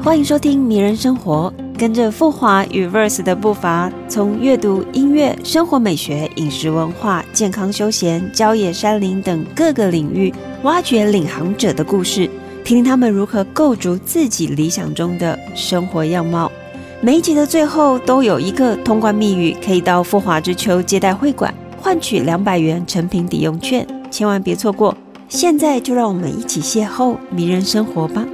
欢迎收听《迷人生活》，跟着富华与 Verse 的步伐，从阅读、音乐、生活美学、饮食文化、健康休闲、郊野山林等各个领域，挖掘领航者的故事，听听他们如何构筑自己理想中的生活样貌。每一集的最后都有一个通关密语，可以到富华之秋接待会馆换取两百元成品抵用券，千万别错过！现在就让我们一起邂逅迷人生活吧。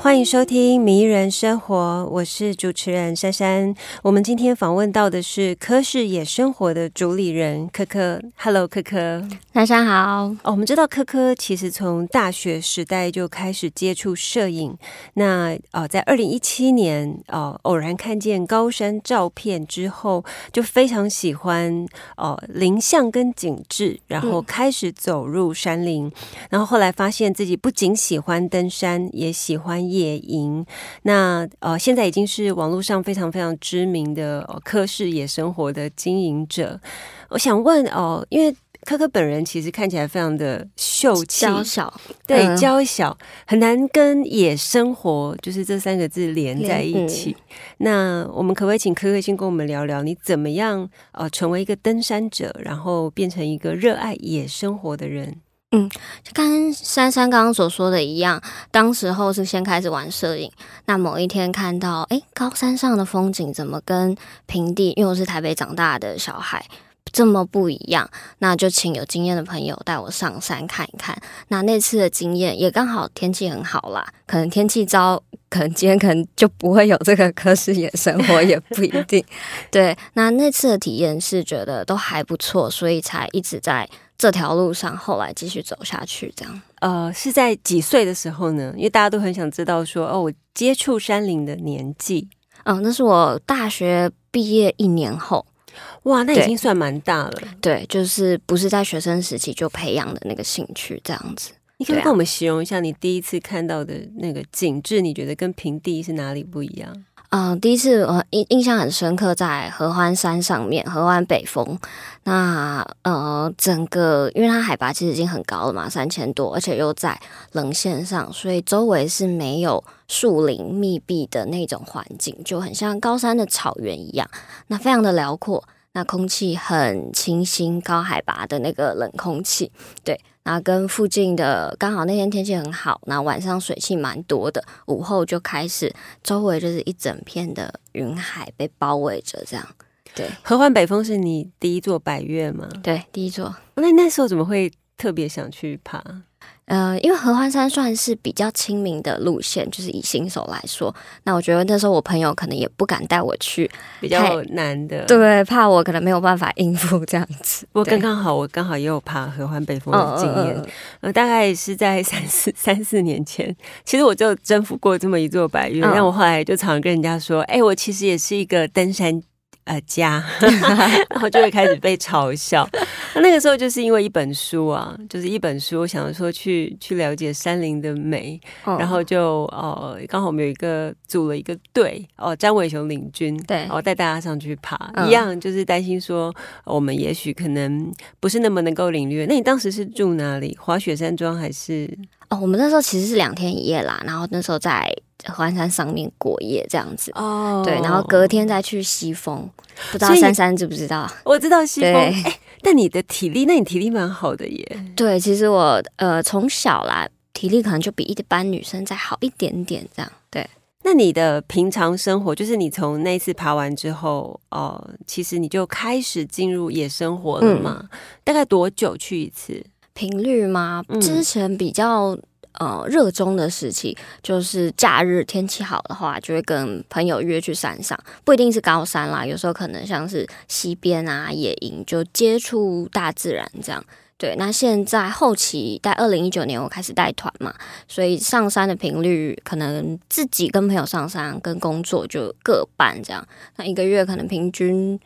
欢迎收听《迷人生活》，我是主持人珊珊。我们今天访问到的是科视野生活的主理人科科。Hello，科科，珊珊好。哦，我们知道科科其实从大学时代就开始接触摄影。那呃，在二零一七年呃，偶然看见高山照片之后，就非常喜欢哦林相跟景致，然后开始走入山林。然后后来发现自己不仅喜欢登山，也喜欢。野营，那呃，现在已经是网络上非常非常知名的科室野生活的经营者。我想问哦，因为科科本人其实看起来非常的秀气、娇小，对，娇小，很难跟野生活就是这三个字连在一起。那我们可不可以请科科先跟我们聊聊，你怎么样呃成为一个登山者，然后变成一个热爱野生活的人？嗯，就跟珊珊刚刚所说的一样，当时候是先开始玩摄影。那某一天看到，哎，高山上的风景怎么跟平地？因为我是台北长大的小孩，这么不一样。那就请有经验的朋友带我上山看一看。那那次的经验也刚好天气很好啦，可能天气糟，可能今天可能就不会有这个科室野生活，也不一定。对，那那次的体验是觉得都还不错，所以才一直在。这条路上，后来继续走下去，这样。呃，是在几岁的时候呢？因为大家都很想知道，说哦，我接触山林的年纪。嗯，那是我大学毕业一年后。哇，那已经算蛮大了。对，就是不是在学生时期就培养的那个兴趣，这样子。你可以跟我们形容一下，你第一次看到的那个景致，你觉得跟平地是哪里不一样？嗯，第一次我印印象很深刻，在合欢山上面，合欢北峰。那呃，整个因为它海拔其实已经很高了嘛，三千多，而且又在棱线上，所以周围是没有树林密闭的那种环境，就很像高山的草原一样。那非常的辽阔，那空气很清新，高海拔的那个冷空气，对。那跟附近的刚好那天天气很好，那晚上水汽蛮多的，午后就开始周围就是一整片的云海被包围着，这样。对，合欢北峰是你第一座百岳吗？对，第一座。那那时候怎么会特别想去爬？呃，因为合欢山算是比较亲民的路线，就是以新手来说，那我觉得那时候我朋友可能也不敢带我去，比较难的，对，怕我可能没有办法应付这样子。不过刚刚好，我刚好也有爬合欢北峰的经验，呃，大概是在三四 三四年前，其实我就征服过这么一座白云，但我后来就常跟人家说，哎，我其实也是一个登山。呃，家，然后就会开始被嘲笑。那那个时候就是因为一本书啊，就是一本书，想说去去了解山林的美，然后就呃，刚好我们有一个组了一个队哦，张伟雄领军，对，我带大家上去爬，一样就是担心说我们也许可能不是那么能够领略。那你当时是住哪里？滑雪山庄还是？哦，我们那时候其实是两天一夜啦，然后那时候在。环山上面过夜这样子哦，对，然后隔天再去西峰，不知道珊珊知不知道？我知道西峰，但你的体力，那你体力蛮好的耶。对，其实我呃从小啦，体力可能就比一般女生再好一点点这样。对，那你的平常生活，就是你从那次爬完之后，哦，其实你就开始进入野生活了吗？大概多久去一次？频率吗？之前比较。呃，热衷的时期就是假日天气好的话，就会跟朋友约去山上，不一定是高山啦，有时候可能像是溪边啊、野营，就接触大自然这样。对，那现在后期在二零一九年我开始带团嘛，所以上山的频率可能自己跟朋友上山跟工作就各半这样。那一个月可能平均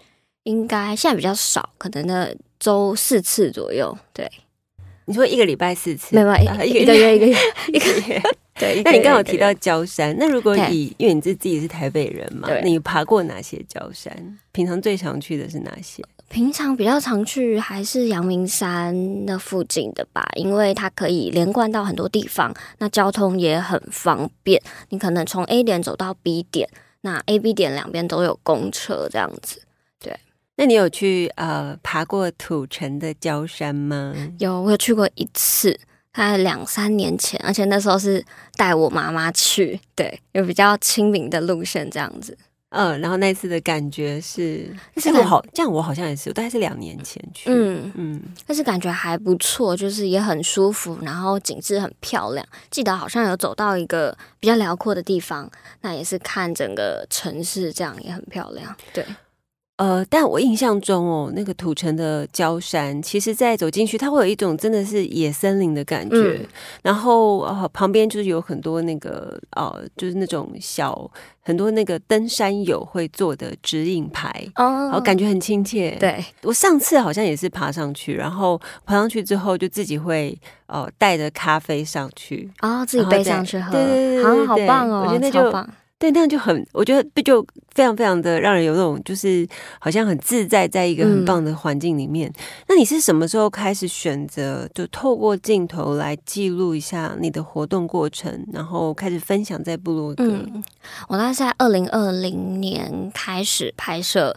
应该现在比较少，可能那周四次左右。对。你说一个礼拜四次，没有一个月一个月一个月。对，那你刚好提到焦山，那如果以因为你自自己是台北人嘛，你爬过哪些焦山？平常最常去的是哪些？平常比较常去还是阳明山那附近的吧，因为它可以连贯到很多地方，那交通也很方便。你可能从 A 点走到 B 点，那 A、B 点两边都有公车这样子。对，那你有去呃爬过土城的焦山吗？有，我有去过一次。大概两三年前，而且那时候是带我妈妈去，对，有比较亲民的路线这样子。嗯，然后那次的感觉是，这样我好，这样我好像也是，大概是两年前去，嗯嗯，但是感觉还不错，就是也很舒服，然后景致很漂亮。记得好像有走到一个比较辽阔的地方，那也是看整个城市，这样也很漂亮。对。呃，但我印象中哦，那个土城的焦山，其实，在走进去，它会有一种真的是野森林的感觉。然后呃，旁边就是有很多那个呃，就是那种小很多那个登山友会做的指引牌哦，然后感觉很亲切。对我上次好像也是爬上去，然后爬上去之后就自己会呃带着咖啡上去哦，自己背上去喝，对对对，好好棒哦，我觉得那就。对，那样就很，我觉得不就非常非常的让人有那种，就是好像很自在，在一个很棒的环境里面。那你是什么时候开始选择，就透过镜头来记录一下你的活动过程，然后开始分享在部落格？嗯，我大概在二零二零年开始拍摄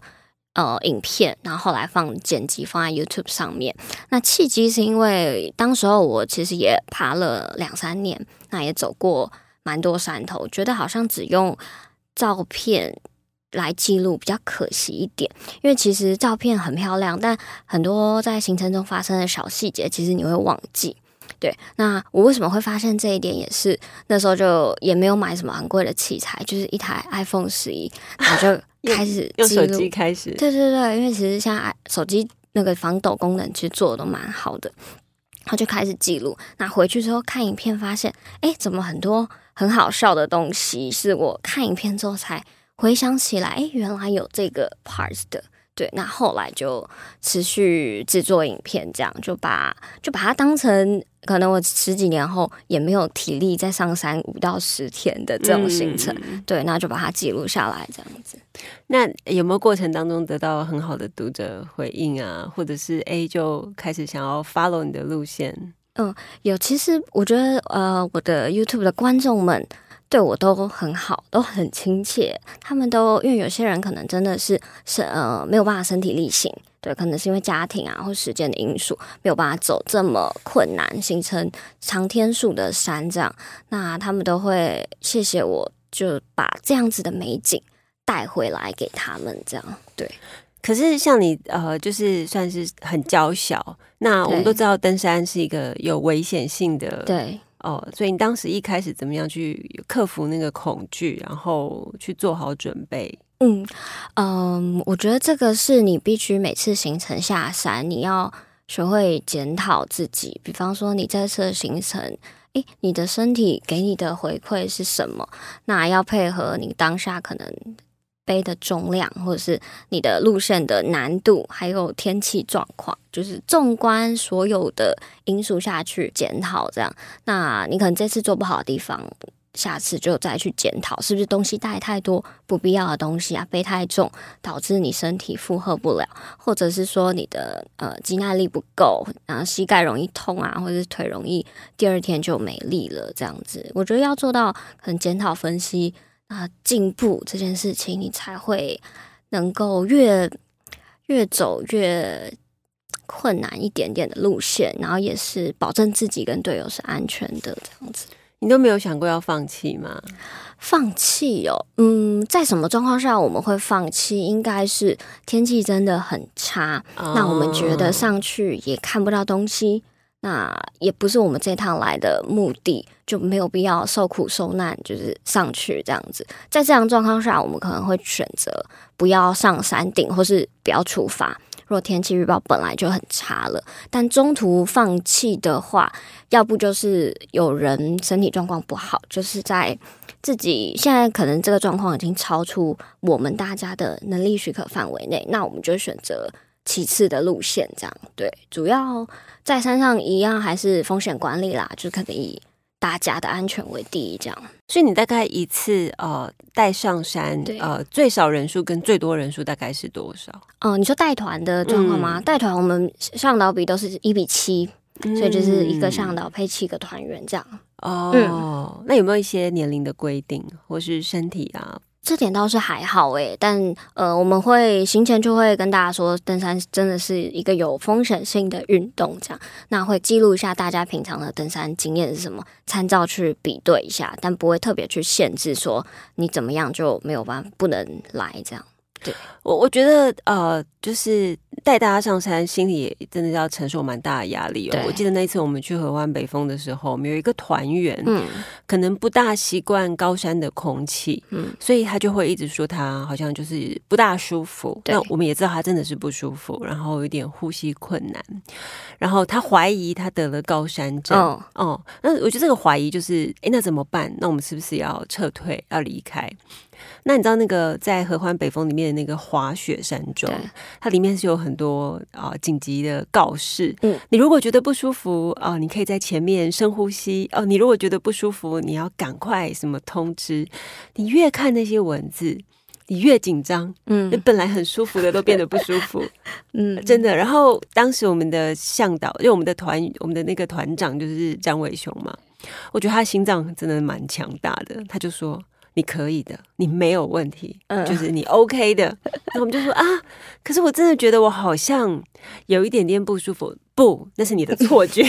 呃影片，然后后来放剪辑放在 YouTube 上面。那契机是因为当时候我其实也爬了两三年，那也走过。蛮多山头，觉得好像只用照片来记录比较可惜一点，因为其实照片很漂亮，但很多在行程中发生的小细节，其实你会忘记。对，那我为什么会发现这一点，也是那时候就也没有买什么昂贵的器材，就是一台 iPhone 十一，然后就 开始用手机开始。对对对，因为其实像手机那个防抖功能，其实做的都蛮好的。他就开始记录，那回去之后看影片，发现哎，怎么很多很好笑的东西？是我看影片之后才回想起来，哎，原来有这个 parts 的。对，那后来就持续制作影片，这样就把就把它当成可能我十几年后也没有体力再上山五到十天的这种行程，对，那就把它记录下来，这样子。那有没有过程当中得到很好的读者回应啊？或者是 A 就开始想要 follow 你的路线？嗯，有。其实我觉得，呃，我的 YouTube 的观众们。对我都很好，都很亲切。他们都因为有些人可能真的是是呃没有办法身体力行，对，可能是因为家庭啊或时间的因素没有办法走这么困难、形成长天数的山这样。那他们都会谢谢我，就把这样子的美景带回来给他们这样。对，可是像你呃，就是算是很娇小。那我们都知道登山是一个有危险性的，对。哦，所以你当时一开始怎么样去克服那个恐惧，然后去做好准备？嗯嗯，我觉得这个是你必须每次行程下山，你要学会检讨自己。比方说，你这次行程，诶，你的身体给你的回馈是什么？那要配合你当下可能。背的重量，或者是你的路线的难度，还有天气状况，就是纵观所有的因素下去检讨。这样，那你可能这次做不好的地方，下次就再去检讨，是不是东西带太多不必要的东西啊，背太重，导致你身体负荷不了，或者是说你的呃肌耐力不够，然后膝盖容易痛啊，或者是腿容易第二天就没力了。这样子，我觉得要做到可能检讨分析。啊，进步这件事情，你才会能够越越走越困难一点点的路线，然后也是保证自己跟队友是安全的这样子。你都没有想过要放弃吗？放弃哦，嗯，在什么状况下我们会放弃？应该是天气真的很差，那我们觉得上去也看不到东西。那也不是我们这趟来的目的，就没有必要受苦受难，就是上去这样子。在这样状况下，我们可能会选择不要上山顶，或是不要出发。若天气预报本来就很差了，但中途放弃的话，要不就是有人身体状况不好，就是在自己现在可能这个状况已经超出我们大家的能力许可范围内，那我们就选择。其次的路线，这样对，主要在山上一样还是风险管理啦，就可能以大家的安全为第一，这样。所以你大概一次呃带上山，呃最少人数跟最多人数大概是多少？嗯，你说带团的状况吗？带团我们向导比都是一比七，所以就是一个向导配七个团员这样。哦，那有没有一些年龄的规定，或是身体啊？这点倒是还好诶，但呃，我们会行前就会跟大家说，登山真的是一个有风险性的运动，这样，那会记录一下大家平常的登山经验是什么，参照去比对一下，但不会特别去限制说你怎么样就没有办不能来这样。对我，我觉得呃，就是带大家上山，心里真的要承受蛮大的压力哦。我记得那一次我们去合欢北峰的时候，我们有一个团员，嗯，可能不大习惯高山的空气，嗯，所以他就会一直说他好像就是不大舒服。那我们也知道他真的是不舒服，然后有点呼吸困难，然后他怀疑他得了高山症。哦，那我觉得这个怀疑就是，哎，那怎么办？那我们是不是要撤退，要离开？那你知道那个在合欢北峰里面的那个滑雪山庄，它里面是有很多啊紧急的告示。嗯，你如果觉得不舒服啊，你可以在前面深呼吸。哦，你如果觉得不舒服，你要赶快什么通知。你越看那些文字，你越紧张。嗯，你本来很舒服的都变得不舒服。嗯，真的。然后当时我们的向导，因为我们的团，我们的那个团长就是张伟雄嘛，我觉得他心脏真的蛮强大的。他就说。你可以的，你没有问题，就是你 OK 的。那我们就说啊，可是我真的觉得我好像有一点点不舒服。不，那是你的错觉。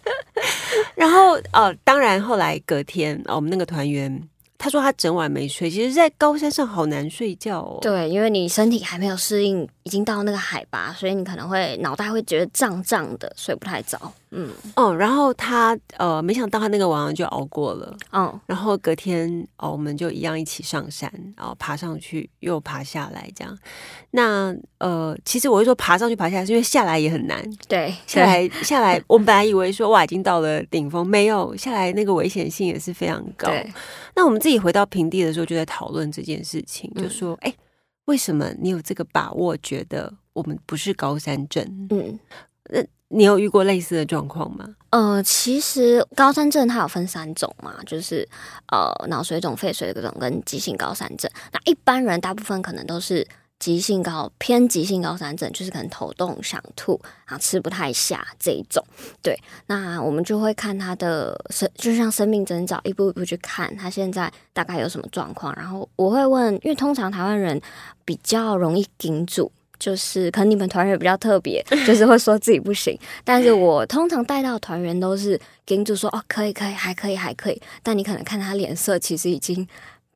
然后呃，当然后来隔天，我们那个团员。他说他整晚没睡，其实，在高山上好难睡觉哦。对，因为你身体还没有适应，已经到那个海拔，所以你可能会脑袋会觉得胀胀的，睡不太着。嗯，哦，然后他呃，没想到他那个晚上就熬过了。嗯，然后隔天哦，我们就一样一起上山，然后爬上去又爬下来，这样。那呃，其实我会说爬上去爬下来，是因为下来也很难。对，下来 下来，我们本来以为说哇，已经到了顶峰，没有下来，那个危险性也是非常高。那我们自己回到平地的时候，就在讨论这件事情，就说：哎，为什么你有这个把握，觉得我们不是高山症？嗯，那你有遇过类似的状况吗？呃，其实高山症它有分三种嘛，就是呃脑水肿、肺水肿跟急性高山症。那一般人大部分可能都是。急性高偏急性高山症，就是可能头痛、想吐，然后吃不太下这一种。对，那我们就会看他的生，就像生命征兆，一步一步去看他现在大概有什么状况。然后我会问，因为通常台湾人比较容易顶住，就是可能你们团员比较特别，就是会说自己不行。但是我通常带到团员都是顶住，说哦可以可以还可以还可以。但你可能看他脸色，其实已经。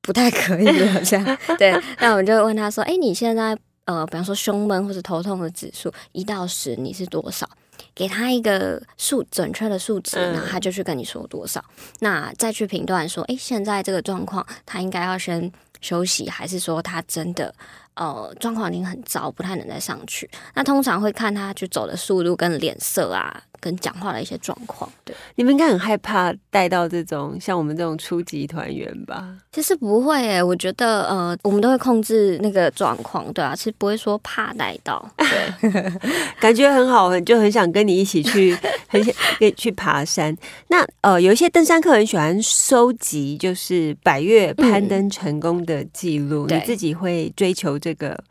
不太可以了，这样 对。那我们就问他说：“哎，你现在呃，比方说胸闷或者头痛的指数一到十，你是多少？给他一个数准确的数值，然后他就去跟你说多少。那再去评断说，哎，现在这个状况，他应该要先休息，还是说他真的呃状况已经很糟，不太能再上去？那通常会看他去走的速度跟脸色啊。”跟讲话的一些状况，对，你们应该很害怕带到这种像我们这种初级团员吧？其实不会诶，我觉得呃，我们都会控制那个状况，对啊，其实不会说怕带到，对，感觉很好，很就很想跟你一起去，很想跟去爬山。那呃，有一些登山客很喜欢收集，就是百越攀登成功的记录，你自己会追求这个？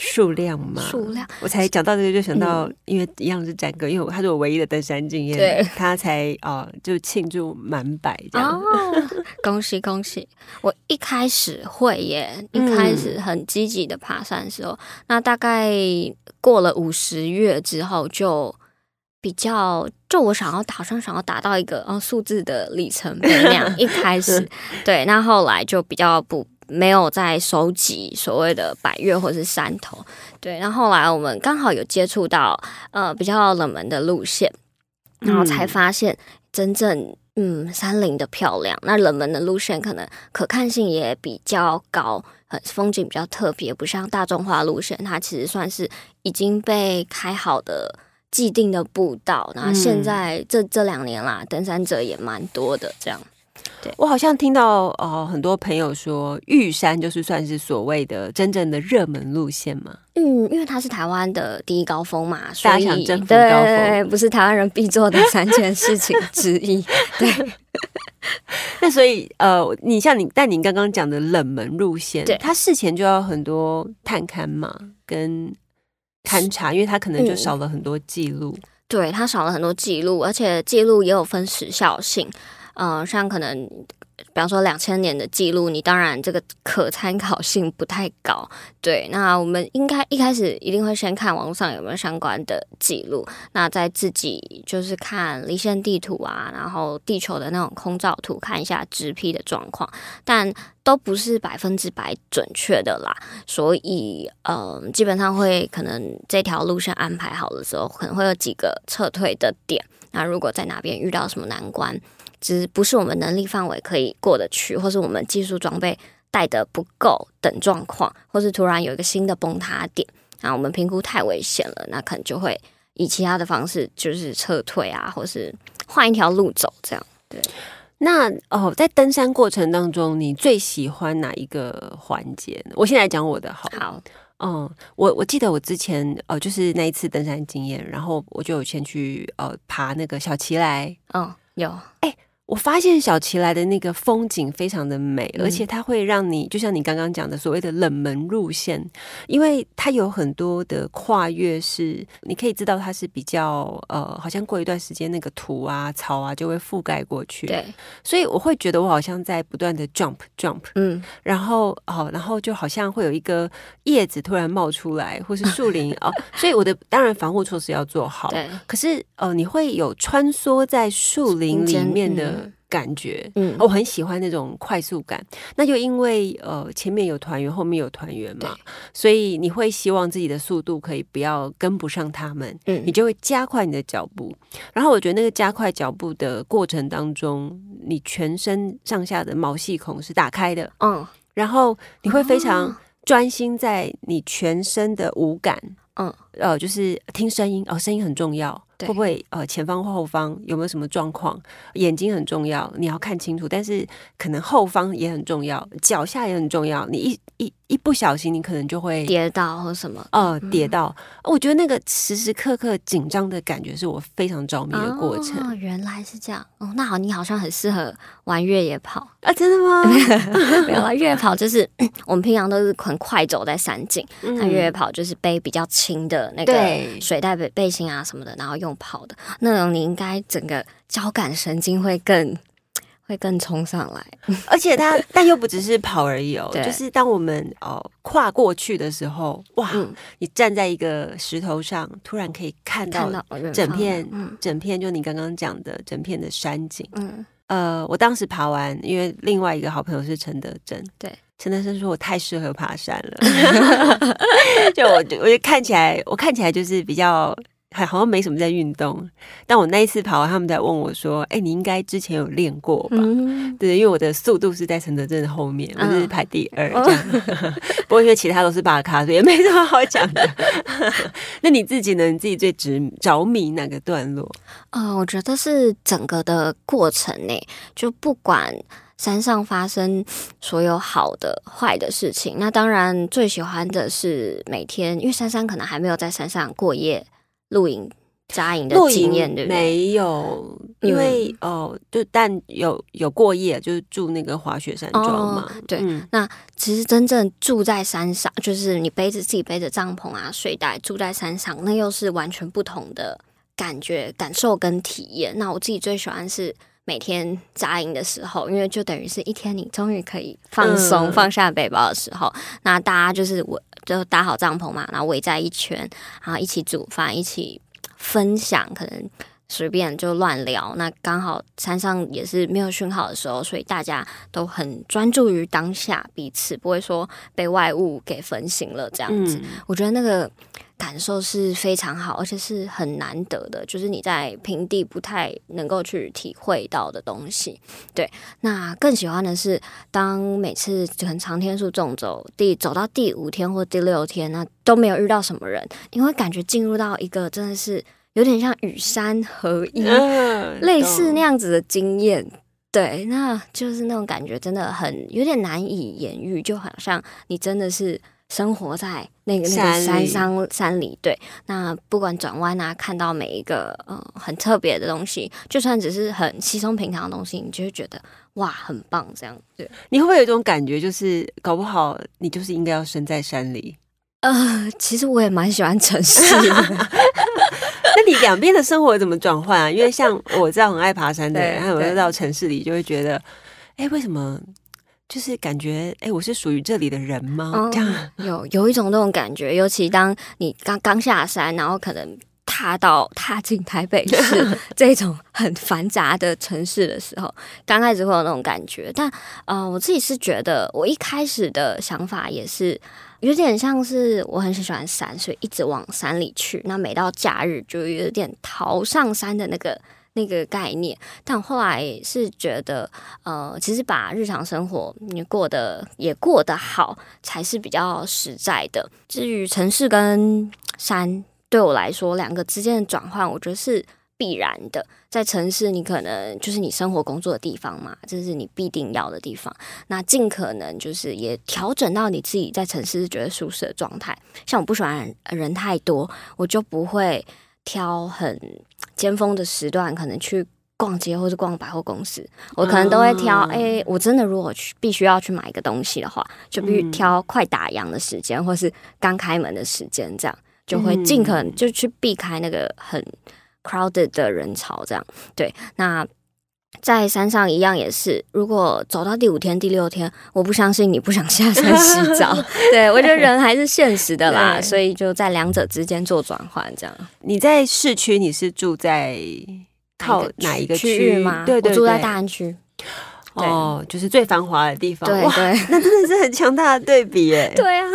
数量嘛，数量，我才讲到这个就想到，因为一样是展哥，因为他是我唯一的登山经验，对，他才啊就庆祝满百这样。哦 恭喜恭喜！我一开始会耶，一开始很积极的爬山的时候，那大概过了五十月之后，就比较就我想要好像想要达到一个哦数字的里程碑那样。一开始对，那后来就比较不。没有在收集所谓的百越或是山头，对。然后后来我们刚好有接触到呃比较冷门的路线，然后才发现真正嗯山林的漂亮。那冷门的路线可能可看性也比较高，很风景比较特别，不像大众化路线，它其实算是已经被开好的既定的步道。然后现在这这两年啦，登山者也蛮多的，这样。对我好像听到哦、呃很多朋友说玉山就是算是所谓的真正的热门路线嘛。嗯，因为它是台湾的第一高峰嘛，所以对高峰对对不是台湾人必做的三件事情之一。对，那所以呃，你像你，但你刚刚讲的冷门路线，对它事前就要很多探勘嘛，跟勘察，因为它可能就嗯少了很多记录。对，它少了很多记录，而且记录也有分时效性。嗯，像可能，比方说两千年的记录，你当然这个可参考性不太高。对，那我们应该一开始一定会先看网络上有没有相关的记录，那再自己就是看离线地图啊，然后地球的那种空照图，看一下直批的状况，但都不是百分之百准确的啦。所以，嗯，基本上会可能这条路线安排好的时候，可能会有几个撤退的点。那如果在哪边遇到什么难关，只不是我们能力范围可以过得去，或是我们技术装备带的不够等状况，或是突然有一个新的崩塌点，那我们评估太危险了，那可能就会以其他的方式就是撤退啊，或是换一条路走这样。对那哦，在登山过程当中，你最喜欢哪一个环节呢？我先来讲我的好。好，嗯，我我记得我之前呃，就是那一次登山经验，然后我就有先去呃爬那个小旗来，嗯，有，我发现小旗来的那个风景非常的美，嗯而且它会让你，就像你刚刚讲的所谓的冷门路线，因为它有很多的跨越是，你可以知道它是比较呃，好像过一段时间那个土啊、草啊就会覆盖过去，，对，所以我会觉得我好像在不断的 jump jump，嗯，然后哦，然后就好像会有一个叶子突然冒出来，或是树林 哦，所以我的当然防护措施要做好，对，可是呃，你会有穿梭在树林里面的嗯感觉。嗯，我很喜欢那种快速感，那就因为呃前面有团员，后面有团员嘛，所以你会希望自己的速度可以不要跟不上他们，嗯。你就会加快你的脚步。然后我觉得那个加快脚步的过程当中，你全身上下的毛细孔是打开的，嗯。然后你会非常哦专心在你全身的五感，嗯，呃，就是听声音哦，声音很重要，对会不会呃前方或后方有没有什么状况？眼睛很重要，你要看清楚，但是可能后方也很重要，脚下也很重要，你一一一不小心，你可能就会跌倒或什么呃跌到。我觉得那个时时刻刻紧张的感觉是我非常着迷的过程、哦，原来是这样哦。那好，你好像很适合玩越野跑。啊，真的吗？没有啦，越野跑就是 我们平常都是很快走在山径，那越野嗯跑就是背比较轻的那个水袋背背心啊什么的，然后用跑的那种，你应该整个交感神经会更会更冲上来。而且它，但又不只是跑而已哦，对就是当我们哦跨过去的时候，哇，嗯，你站在一个石头上，突然可以看到整片嗯整片，就你刚刚讲的整片的山景。嗯，呃，我当时爬完，因为另外一个好朋友是陈德珍，对，陈德珍说我太适合爬山了 就我就我就看起来，我看起来就是比较。还好像没什么在运动，但我那一次跑完，他们在问我说：“哎、你应该之前有练过吧？”嗯，对，因为我的速度是在陈德正的后面，我是嗯排第二这样。不过因为其他都是巴卡，所以也没什么好讲的。那你自己呢？你自己最执着迷哪个段落？呃，我觉得是整个的过程呢，就不管山上发生所有好的、坏的事情，那当然最喜欢的是每天，因为珊珊可能还没有在山上过夜露营扎营的经验，对不对？没有，因为哦、就但有有过夜，就是住那个滑雪山庄嘛。对嗯其实真正住在山上，就是你背着自己背着帐篷啊、睡袋住在山上，那又是完全不同的感觉、感受跟体验。那我自己最喜欢是每天扎营的时候，因为就等于是一天，你终于可以放松、嗯放下背包的时候，那大家就是我就搭好帐篷嘛，然后围在一圈，然后一起煮饭，一起分享，可能。随便就乱聊，那刚好山上也是没有讯号的时候，所以大家都很专注于当下彼此，不会说被外物给分心了这样子。嗯我觉得那个感受是非常好，而且是很难得的，就是你在平地不太能够去体会到的东西。对，那更喜欢的是，当每次可能长天数纵走，第走到第五天或第六天，那都没有遇到什么人，你会感觉进入到一个真的是有点像与山合一。嗯类似那。样子的经验，对，那就是那种感觉，真的很有点难以言喻，就好像你真的是生活在那个那个山上山里。对，那不管转弯啊，看到每一个呃很特别的东西，就算只是很稀松平常的东西，你就会觉得哇，很棒这样。对，你会不会有一种感觉，就是搞不好你就是应该要生在山里？呃，其实我也蛮喜欢城市。那你两边的生活怎么转换啊？因为像我这样很爱爬山的人，还有到城市里就会觉得，哎，为什么就是感觉，哎，我是属于这里的人吗？这样有有一种那种感觉，尤其当你刚刚下山，然后可能踏到踏进台北市 这种很繁杂的城市的时候，刚开始会有那种感觉。但呃，我自己是觉得，我一开始的想法也是。有点像是我很喜欢山，所以一直往山里去。那每到假日就有点逃上山的那个那个概念。但后来是觉得，呃，其实把日常生活你过得也过得好，才是比较实在的。至于城市跟山，对我来说，两个之间的转换，我觉得是。必然的，在城市，你可能就是你生活工作的地方嘛，这是你必定要的地方。那尽可能就是也调整到你自己在城市觉得舒适的状态。像我不喜欢人太多，我就不会挑很尖峰的时段，可能去逛街或者逛百货公司。我可能都会挑，哎，我真的如果去必须要去买一个东西的话，就必须挑快打烊的时间，或是刚开门的时间，这样就会尽可能就去避开那个很。crowded 的人潮，这样对。那在山上一样也是，如果走到第五天、第六天，我不相信你不想下山洗澡。对我觉得人还是现实的啦，所以就在两者之间做转换。这样，你在市区，你是住在靠哪一个区域吗？对对，住在大安区。哦，就是最繁华的地方。对对，那真的是很强大的对比哎。对啊。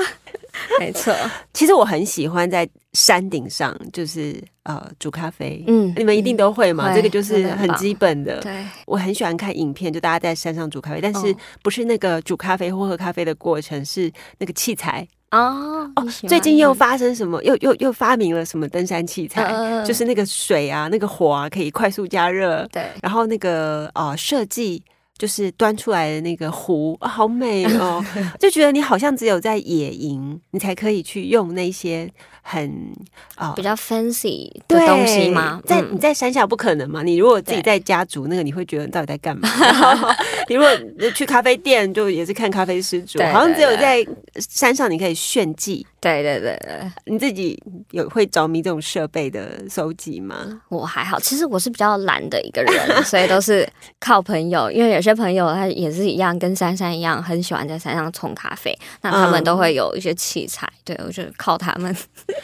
没错，其实我很喜欢在山顶上，就是呃煮咖啡。嗯，你们一定都会嘛，这个就是很基本的。对，我很喜欢看影片，就大家在山上煮咖啡，但是不是那个煮咖啡或喝咖啡的过程，是那个器材哦哦。最近又发生什么？又又又发明了什么登山器材？就是那个水啊，那个火啊，可以快速加热。对，然后那个啊设计。就是端出来的那个壶，好美哦！就觉得你好像只有在野营，你才可以去用那些。很啊，比较 fancy 的东西吗？在你在山下不可能嘛？你如果自己在家煮那个，你会觉得到底在干嘛？你如果去咖啡店，就也是看咖啡师煮，好像只有在山上你可以炫技。对对对对，你自己有会着迷这种设备的收集吗？我还好，其实我是比较懒的一个人，所以都是 靠朋友。因为有些朋友他也是一样，跟珊珊一样，很喜欢在山上冲咖啡，那他们都会有一些器材，对我就靠他们。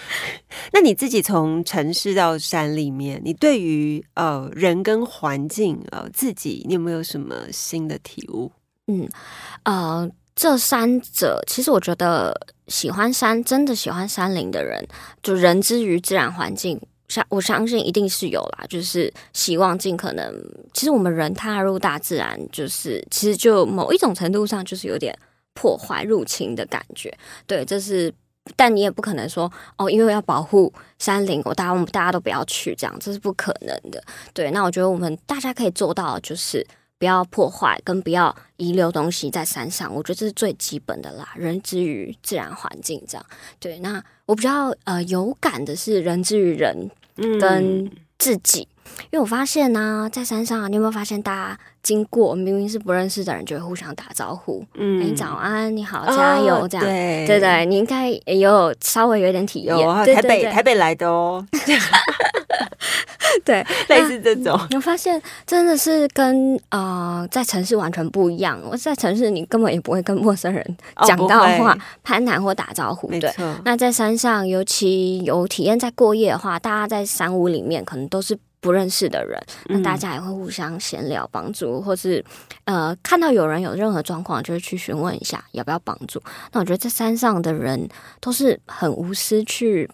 那你自己从城市到山里面，你对于呃人跟环境呃自己，你有没有什么新的体悟？嗯呃，这三者其实我觉得喜欢山，真的喜欢山林的人，就人之于自然环境，相我相信一定是有啦。就是希望尽可能，其实我们人踏入大自然，就是其实就某一种程度上就是有点破坏入侵的感觉。对，这是。但你也不可能说哦，因为要保护山林，我大家我们大家都不要去，这样这是不可能的。对，那我觉得我们大家可以做到，就是不要破坏，跟不要遗留东西在山上。我觉得这是最基本的啦，人之于自然环境这样。对，那我比较呃有感的是人之于人跟自己。因为我发现呢，在山上，你有没有发现，大家经过明明是不认识的人，就会互相打招呼，嗯，你早安，你好，加油，这样，对对对，你应该也有稍微有点体验，台北台北来的哦，对，类似这种，我发现真的是跟呃在城市完全不一样。我在城市，你根本也不会跟陌生人讲到话、攀谈或打招呼，对。那在山上，尤其有体验在过夜的话，大家在山屋里面可能都是。不认识的人，那大家也会互相闲聊、帮助，或是呃，看到有人有任何状况，就会去询问一下要不要帮助。那我觉得在山上的人都是很无私去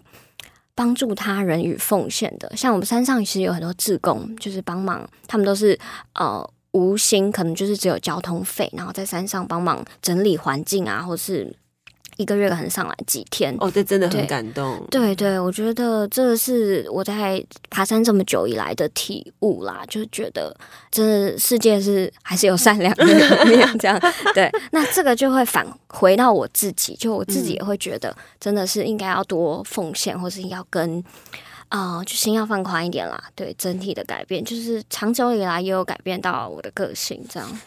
帮助他人与奉献的。像我们山上其实有很多志工，就是帮忙，他们都是呃无心，可能就是只有交通费，然后在山上帮忙整理环境啊，或是。一个月可能上来几天。哦，这真的很感动。对对，我觉得这是我在爬山这么久以来的体悟啦，就是觉得这世界是还是有善良的这样。对，那这个就会返回到我自己，就我自己也会觉得，真的是应该要多奉献，或是要跟。啊、就心要放宽一点啦。对整体的改变，就是长久以来也有改变到我的个性，这样。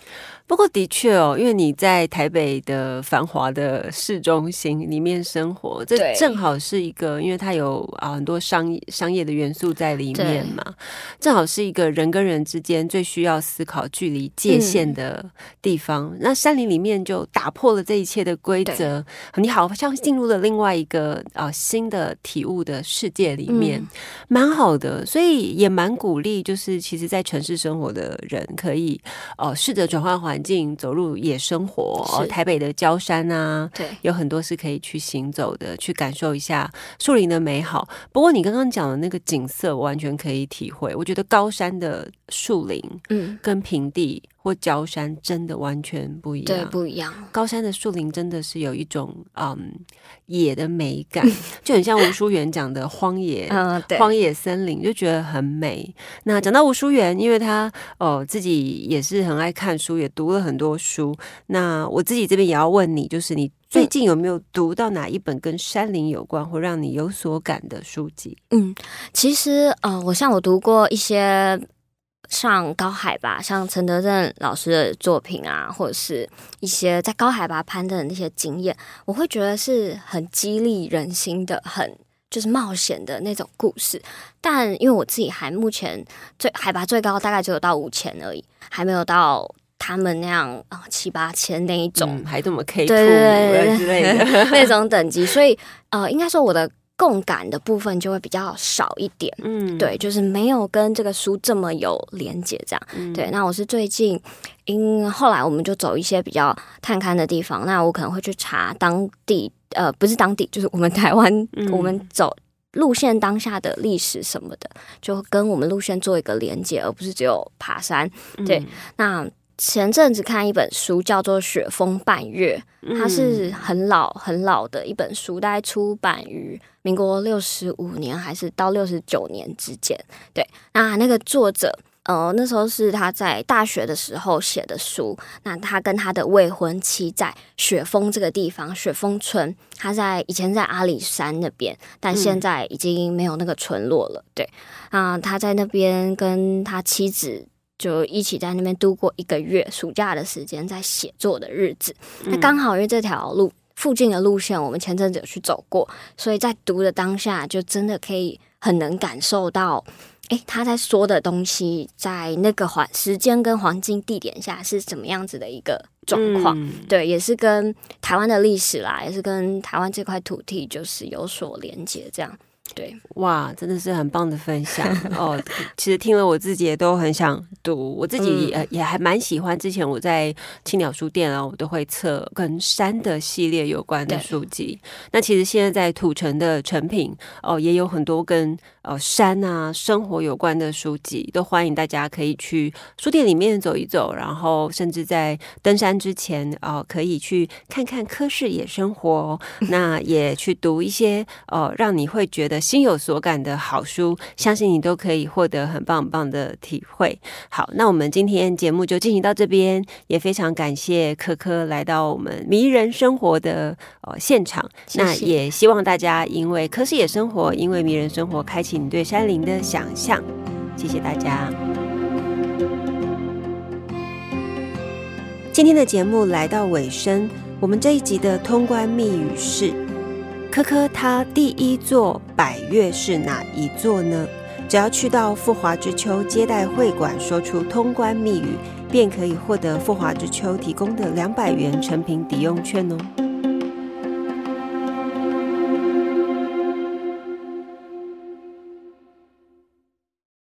不过的确哦，因为你在台北的繁华的市中心里面生活，这正好是一个，因为它有啊很多商商业的元素在里面嘛，正好是一个人跟人之间最需要思考距离界限的地方。那山林里面就打破了这一切的规则，你好像进入了另外一个啊新的体悟的世界里面，嗯。蛮好的，所以也蛮鼓励，就是其实，在城市生活的人可以呃试着转换环境，走入野生活。哦台北的郊山啊，对，有很多是可以去行走的，去感受一下树林的美好。不过你刚刚讲的那个景色，我完全可以体会。我觉得高山的树林嗯，跟平地或郊山真的完全不一样对，样。不一样。高山的树林真的是有一种嗯野的美感，就很像吴淑媛讲的荒野。嗯、对，荒野森林就觉得很美。那讲到吴淑媛，因为她哦自己也是很爱看书，也读了很多书。那我自己这边也要问你，就是你最近有没有读到哪一本跟山林有关或让你有所感的书籍？嗯，其实呃，我像我读过一些上高海拔，像陈德正老师的作品啊，或者是一些在高海拔攀登的那些经验，我会觉得是很激励人心的，很就是冒险的那种故事。但因为我自己还目前最海拔最高大概只有到五千而已，还没有到他们那样啊七八千那一种。嗯，还这么 K 对对对 two 对之类的。那种等级，所以呃，应该说我的共感的部分就会比较少一点。嗯，对，就是没有跟这个书这么有连接，这样。嗯对，那我是最近，因后来我们就走一些比较探勘的地方，那我可能会去查当地，呃，不是当地，就是我们台湾，嗯我们走路线当下的历史什么的，就跟我们路线做一个连接，而不是只有爬山。对嗯那前阵子看一本书，叫做《雪峰半月》，它是嗯很老很老的一本书，大概出版于民国六十五年还是到六十九年之间。对，那那个作者。呃，那时候是他在大学的时候写的书。那他跟他的未婚妻在雪峰这个地方，雪峰村，他在以前在阿里山那边，但现在已经没有那个村落了。对，啊、他在那边跟他妻子就一起在那边度过一个月暑假的时间，在写作的日子。那刚好因为这条路附近的路线，我们前阵子有去走过，所以在读的当下，就真的可以很能感受到，诶，他在说的东西，在那个环时间跟环境地点下是怎么样子的一个状况。嗯对，也是跟台湾的历史啦，也是跟台湾这块土地就是有所连接，这样。对，哇，真的是很棒的分享 哦！其实听了我自己也都很想读，我自己也还蛮喜欢。之前我在青鸟书店啊，我都会测跟山的系列有关的书籍。那其实现在在土城的成品哦，也有很多跟呃山啊生活有关的书籍，都欢迎大家可以去书店里面走一走，然后甚至在登山之前哦，可以去看看科室野生活哦，那也去读一些呃让你会觉得心有所感的好书，相信你都可以获得很棒很棒的体会。好，那我们今天节目就进行到这边，也非常感谢科科来到我们迷人生活的呃现场。谢谢那也希望大家因为科视野生活，因为迷人生活，开启你对山林的想象。谢谢大家。今天的节目来到尾声，我们这一集的通关密语是：科科他第一座百越是哪一座呢？只要去到富华之秋接待会馆，说出通关密语，便可以获得富华之秋提供的两百元成品抵用券哦。